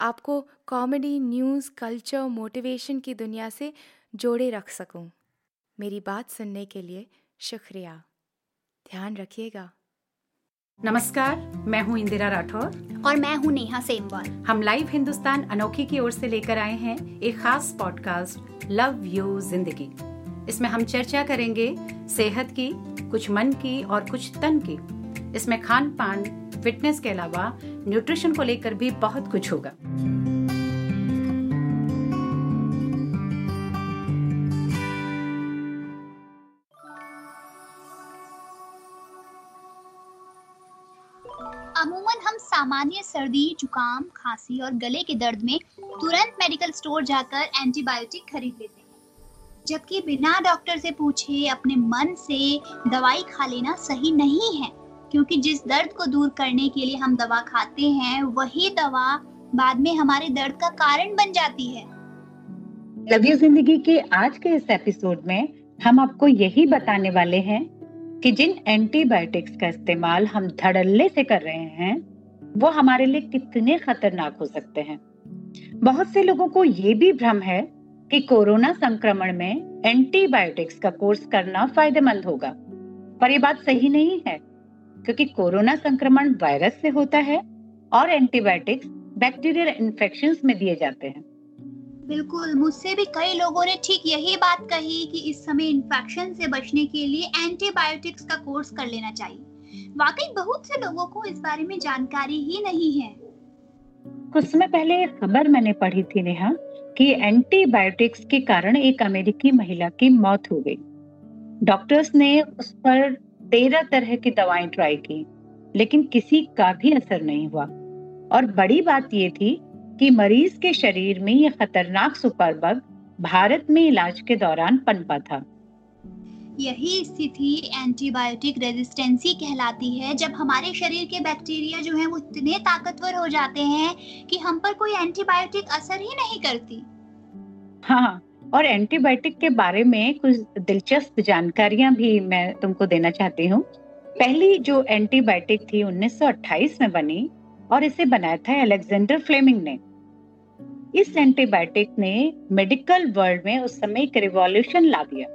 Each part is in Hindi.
आपको कॉमेडी न्यूज़ कल्चर मोटिवेशन की दुनिया से जोड़े रख सकूँ। मेरी बात सुनने के लिए शुक्रिया। ध्यान रखिएगा। नमस्कार मैं हूँ इंदिरा राठौर। और मैं हूँ नेहा सेमवाल। हम लाइव हिंदुस्तान अनोखी की ओर से लेकर आए हैं एक खास पॉडकास्ट लव यू ज़िंदगी। इसमें हम चर्चा करेंगे सेहत की कुछ मन की और कुछ तन की। इसमें खान पान फिटनेस के अलावा न्यूट्रिशन को लेकर भी बहुत कुछ होगा। अमूमन हम सामान्य सर्दी, जुकाम, खांसी और गले के दर्द में तुरंत मेडिकल स्टोर जाकर एंटीबायोटिक खरीद लेते हैं। जबकि बिना डॉक्टर से पूछे, अपने मन से दवाई खा लेना सही नहीं है। क्योंकि जिस दर्द को दूर करने के लिए हम दवा खाते हैं, वही दवा बाद में हमारे दर्द का कारण बन जाती है। लव यू ज़िंदगी के आज के इस एपिसोड में हम आपको यही बताने वाले हैं कि जिन एंटीबायोटिक्स का इस्तेमाल हम धड़ल्ले से कर रहे हैं, वो हमारे लिए कितने खतरनाक हो सकते हैं। बहुत से लोगों को ये भी भ्रम है कि कोरोना संक्रमण में एंटीबायोटिक्स का कोर्स करना फ़ायदेमंद होगा। पर ये बात सही नहीं है। क्योंकि कोरोना संक्रमण वायरस से होता है और एंटीबायोटिक्स बैक्टीरियल इन्फेक्शन में दिए जाते हैं। बिल्कुल मुझसे भी कई लोगों ने ठीक यही बात कही कि इस समय इन्फेक्शन से बचने के लिए एंटीबायोटिक्स का कोर्स कर लेना चाहिए। वाकई बहुत से लोगों को इस बारे में जानकारी ही नहीं है। कुछ समय पहले एक खबर मैंने पढ़ी थी नेहा कि एंटीबायोटिक्स के कारण एक अमेरिकी महिला की मौत हो गई। डॉक्टर्स ने उस पर तेरह तरह की दवाएँ ट्राई की लेकिन किसी का भी असर नहीं हुआ। और बड़ी बात ये थी कि मरीज़ के शरीर में ये खतरनाक सुपर बग भारत में इलाज के दौरान पनपा था। यही स्थिति एंटीबायोटिक रेजिस्टेंसी कहलाती है जब हमारे शरीर के बैक्टीरिया जो हैं वो इतने ताकतवर हो जाते हैं कि हम पर कोई एंटीबायोटिक असर ही नहीं करती। हाँ और एंटीबायोटिक के बारे में कुछ दिलचस्प जानकारियाँ भी मैं तुमको देना चाहती हूँ। पहली जो एंटीबायोटिक थी 1928 में बनी और इसे बनाया था अलेक्जेंडर फ्लेमिंग ने। इस एंटीबायोटिक ने मेडिकल वर्ल्ड में उस समय एक रिवॉल्यूशन ला दिया।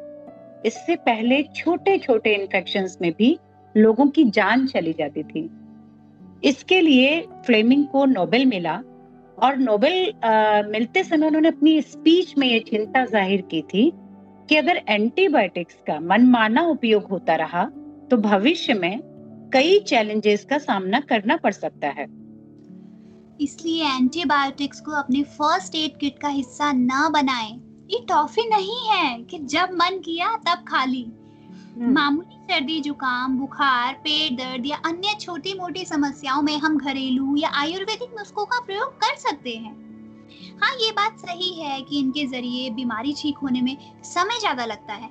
इससे पहले छोटे छोटे इन्फेक्शन में भी लोगों की जान चली जाती थी। इसके लिए फ्लेमिंग को नोबेल मिला और नोबेल मिलते समय उन्होंने अपनी स्पीच में ये चिंता ज़ाहिर की थी कि अगर एंटीबायोटिक्स का मनमाना उपयोग होता रहा तो भविष्य में कई चैलेंजेस का सामना करना पड़ सकता है इसलिए एंटीबायोटिक्स को अपने फ़र्स्ट एड किट का हिस्सा न बनाएँ। ये टॉफी नहीं है कि जब मन किया तब खा ली। मामूली सर्दी जुकाम बुखार पेट दर्द या अन्य छोटी मोटी समस्याओं में हम घरेलू या आयुर्वेदिक नुस्खों का प्रयोग कर सकते हैं। हाँ ये बात सही है कि इनके ज़रिए बीमारी ठीक होने में समय ज़्यादा लगता है।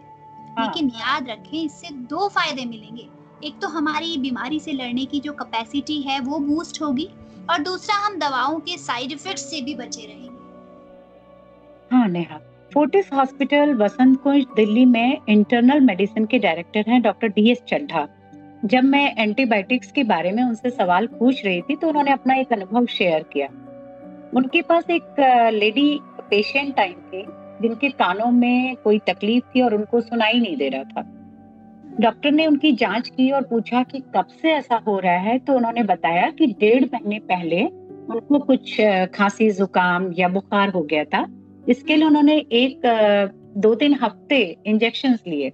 हाँ। लेकिन याद रखें इससे दो फ़ायदे मिलेंगे। एक तो हमारी बीमारी से लड़ने की जो कैपेसिटी है वो बूस्ट होगी और दूसरा हम दवाओं के साइड इफ़ेक्ट से भी बचे रहेंगे। हाँ नेहा। फोर्टिस हॉस्पिटल वसंत कुंज दिल्ली में इंटरनल मेडिसिन के डायरेक्टर हैं डॉक्टर डी एस चड्ढा। जब मैं एंटीबायोटिक्स के बारे में उनसे सवाल पूछ रही थी तो उन्होंने अपना एक अनुभव शेयर किया। उनके पास एक लेडी पेशेंट आई थी, जिनके कानों में कोई तकलीफ़ थी और उनको सुनाई नहीं दे रहा था। डॉक्टर ने उनकी जाँच की और पूछा कि कब से ऐसा हो रहा है तो उन्होंने बताया कि डेढ़ महीने पहले उनको कुछ खांसी, जुकाम या बुखार हो गया था। इसके लिए उन्होंने एक दो तीन हफ़्ते इंजेक्शन लिए।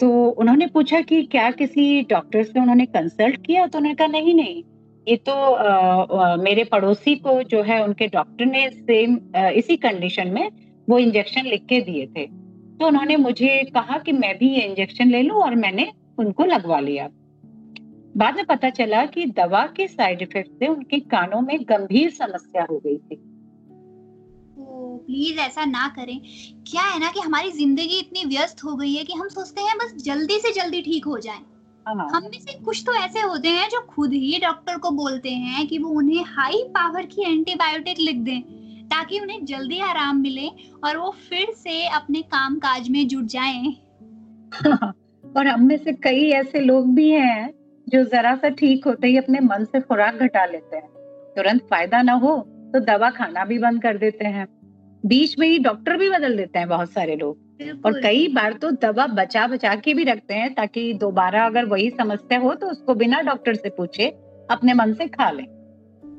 तो उन्होंने पूछा कि क्या किसी डॉक्टर से उन्होंने कंसल्ट किया? तो उन्होंने कहा नहीं नहीं ये तो आ, आ, मेरे पड़ोसी को जो है उनके डॉक्टर ने सेम इसी कंडीशन में वो इंजेक्शन लिख के दिए थे। तो उन्होंने मुझे कहा कि मैं भी ये इंजेक्शन ले लूँ और मैंने उनको लगवा लिया। बाद में पता चला कि दवा के साइड इफ़ेक्ट से उनके कानों में गंभीर समस्या हो गई थी। प्लीज़ ऐसा ना करें क्या है ना कि हमारी ज़िंदगी इतनी व्यस्त हो गई है कि हम सोचते हैं बस जल्दी से जल्दी ठीक हो जाए हाँ। हम में से कुछ तो ऐसे होते हैं जो खुद ही डॉक्टर को बोलते हैं कि वो उन्हें हाई पावर की एंटीबायोटिक लिख दें ताकि उन्हें जल्दी आराम मिले और वो फिर से अपने काम काज में जुट जाएँ। और हम में से कई ऐसे लोग भी हैं जो जरा सा ठीक होते ही अपने मन से खुराक घटा लेते हैं तुरंत फ़ायदा ना हो तो दवा खाना भी बंद कर देते हैं। बीच में ही डॉक्टर भी बदल देते हैं बहुत सारे लोग। और कई बार तो दवा बचा बचा के भी रखते हैं ताकि दोबारा अगर वही समस्या हो तो उसको बिना डॉक्टर से पूछे अपने मन से खा लें।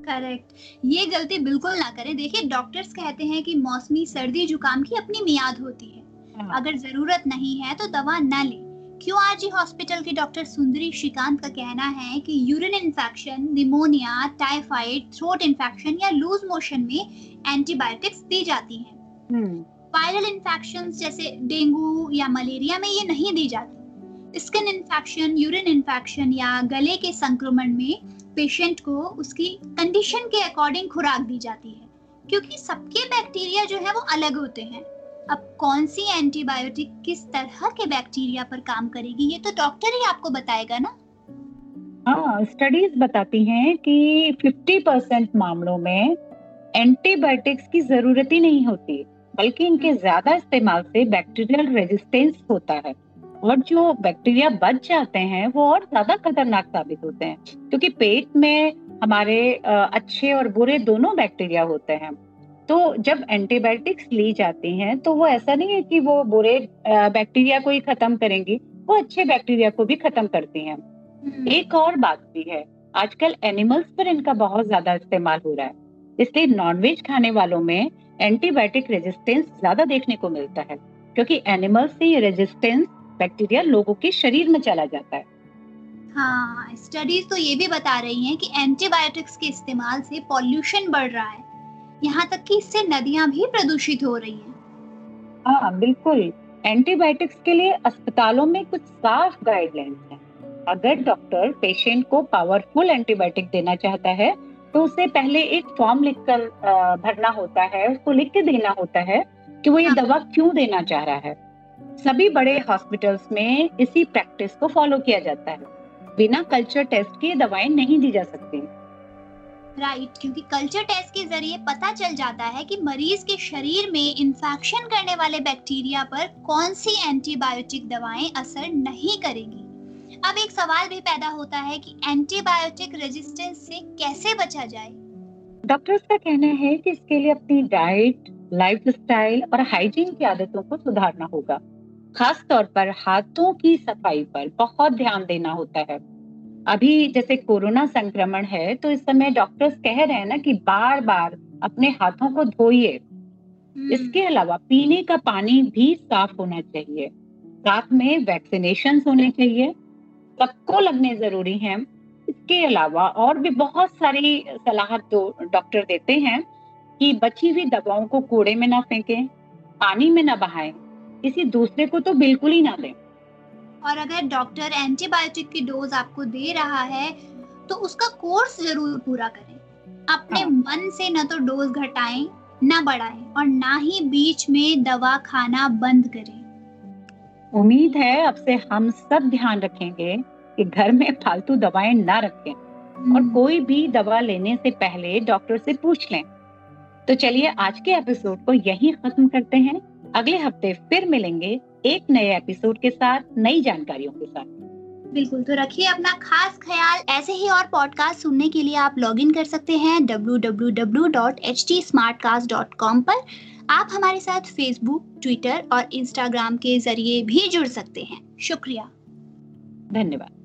करेक्ट। ये गलती बिल्कुल ना करें। देखिए डॉक्टर्स कहते हैं कि मौसमी सर्दी जुकाम की अपनी मियाद होती है। हाँ। अगर ज़रूरत नहीं है तो दवा न लें। क्यों आज हॉस्पिटल के डॉक्टर सुंदरी श्रीकांत का कहना है कि urine infection pneumonia typhoid throat infection या लूज मोशन में एंटीबायोटिक्स दी जाती हैं। वायरल इन्फेक्शन जैसे डेंगू या मलेरिया में ये नहीं दी जाती। स्किन इन्फेक्शन यूरिन इन्फेक्शन या गले के संक्रमण में पेशेंट को उसकी कंडीशन के अकॉर्डिंग खुराक दी जाती है क्योंकि सबके बैक्टीरिया जो है वो अलग होते हैं। अब कौन सी एंटीबायोटिक किस तरह के बैक्टीरिया पर काम करेगी ये तो डॉक्टर ही आपको बताएगा ना? हाँ स्टडीज़ बताती हैं कि 50 परसेंट मामलों में एंटीबायोटिक्स की ज़रूरत ही नहीं होती बल्कि इनके ज़्यादा इस्तेमाल से बैक्टीरियल रेजिस्टेंस होता है। और जो बैक्टीरिया बच जाते हैं वो और ज़्यादा खतरनाक साबित होते हैं क्योंकि पेट में हमारे अच्छे और बुरे दोनों बैक्टीरिया होते हैं। तो जब एंटीबायोटिक्स ली जाती हैं तो वो ऐसा नहीं है कि वो बुरे बैक्टीरिया को ही खत्म करेंगी वो अच्छे बैक्टीरिया को भी खत्म करती हैं। हम्म। एक और बात भी है आजकल एनिमल्स पर इनका बहुत ज़्यादा इस्तेमाल हो रहा है इसलिए नॉनवेज खाने वालों में एंटीबायोटिक रेजिस्टेंस ज़्यादा देखने को मिलता है क्योंकि एनिमल्स से ये रेजिस्टेंस बैक्टीरिया लोगों के शरीर में चला जाता है। हाँ स्टडीज़ तो ये भी बता रही हैं कि एंटीबायोटिक्स के इस्तेमाल से पॉल्यूशन बढ़ रहा है। यहाँ तक कि इससे नदियाँ भी प्रदूषित हो रही हैं। हाँ बिल्कुल एंटीबायोटिक्स के लिए अस्पतालों में कुछ साफ़ गाइडलाइंस हैं। अगर डॉक्टर पेशेंट को पावरफुल एंटीबायोटिक देना चाहता है तो उसे पहले एक फॉर्म लिखकर भरना होता है उसको लिख के देना होता है कि वो ये हाँ। दवा क्यों देना चाह रहा है सभी बड़े हॉस्पिटल्स में इसी प्रैक्टिस को फॉलो किया जाता है बिना कल्चर टेस्ट के दवाएँ नहीं दी जा सकती राइट right, क्योंकि कल्चर टेस्ट के ज़रिए पता चल जाता है कि मरीज़ के शरीर में इंफेक्शन करने वाले बैक्टीरिया पर कौन सी एंटीबायोटिक दवाएँ असर नहीं करेंगी। अब एक सवाल भी पैदा होता है कि एंटीबायोटिक रेजिस्टेंस से कैसे बचा जाए? डॉक्टर्स का कहना है कि इसके लिए अपनी डाइट लाइफ स्टाइल और हाइजीन की आदतों को सुधारना होगा। खास तौर पर हाथों की सफ़ाई पर बहुत ध्यान देना होता है। अभी जैसे कोरोना संक्रमण है तो इस समय डॉक्टर्स कह रहे हैं ना कि बार बार अपने हाथों को धोइए। हम्म। इसके अलावा पीने का पानी भी साफ़ होना चाहिए। साथ में वैक्सीनेशन होने चाहिए। सबको लगने ज़रूरी है। इसके अलावा और भी बहुत सारी सलाह तो डॉक्टर देते हैं कि बची हुई दवाओं को कूड़े में ना फेंकें पानी में ना बहाएँ। किसी दूसरे को तो बिल्कुल ही ना दें। और अगर डॉक्टर एंटीबायोटिक की डोज आपको दे रहा है तो उसका कोर्स ज़रूर पूरा करें अपने हाँ। मन से न तो डोज घटाएँ न बढ़ाएँ और ना ही बीच में दवा खाना बंद करें उम्मीद है अब से हम सब ध्यान रखेंगे कि घर में फालतू दवाएँ ना रखें और हम्म। कोई भी दवा लेने से पहले डॉक्टर से पूछ लें तो चलिए आज के एपिसोड को यहीं खत्म करते हैं अगले हफ़्ते फिर मिलेंगे एक नए एपिसोड के साथ नई जानकारियों के साथ। बिल्कुल तो रखिए अपना खास ख्याल। ऐसे ही और पॉडकास्ट सुनने के लिए आप लॉग इन कर सकते हैं www.htsmartcast.com पर। आप हमारे साथ फेसबुक ट्विटर और इंस्टाग्राम के ज़रिए भी जुड़ सकते हैं। शुक्रिया। धन्यवाद।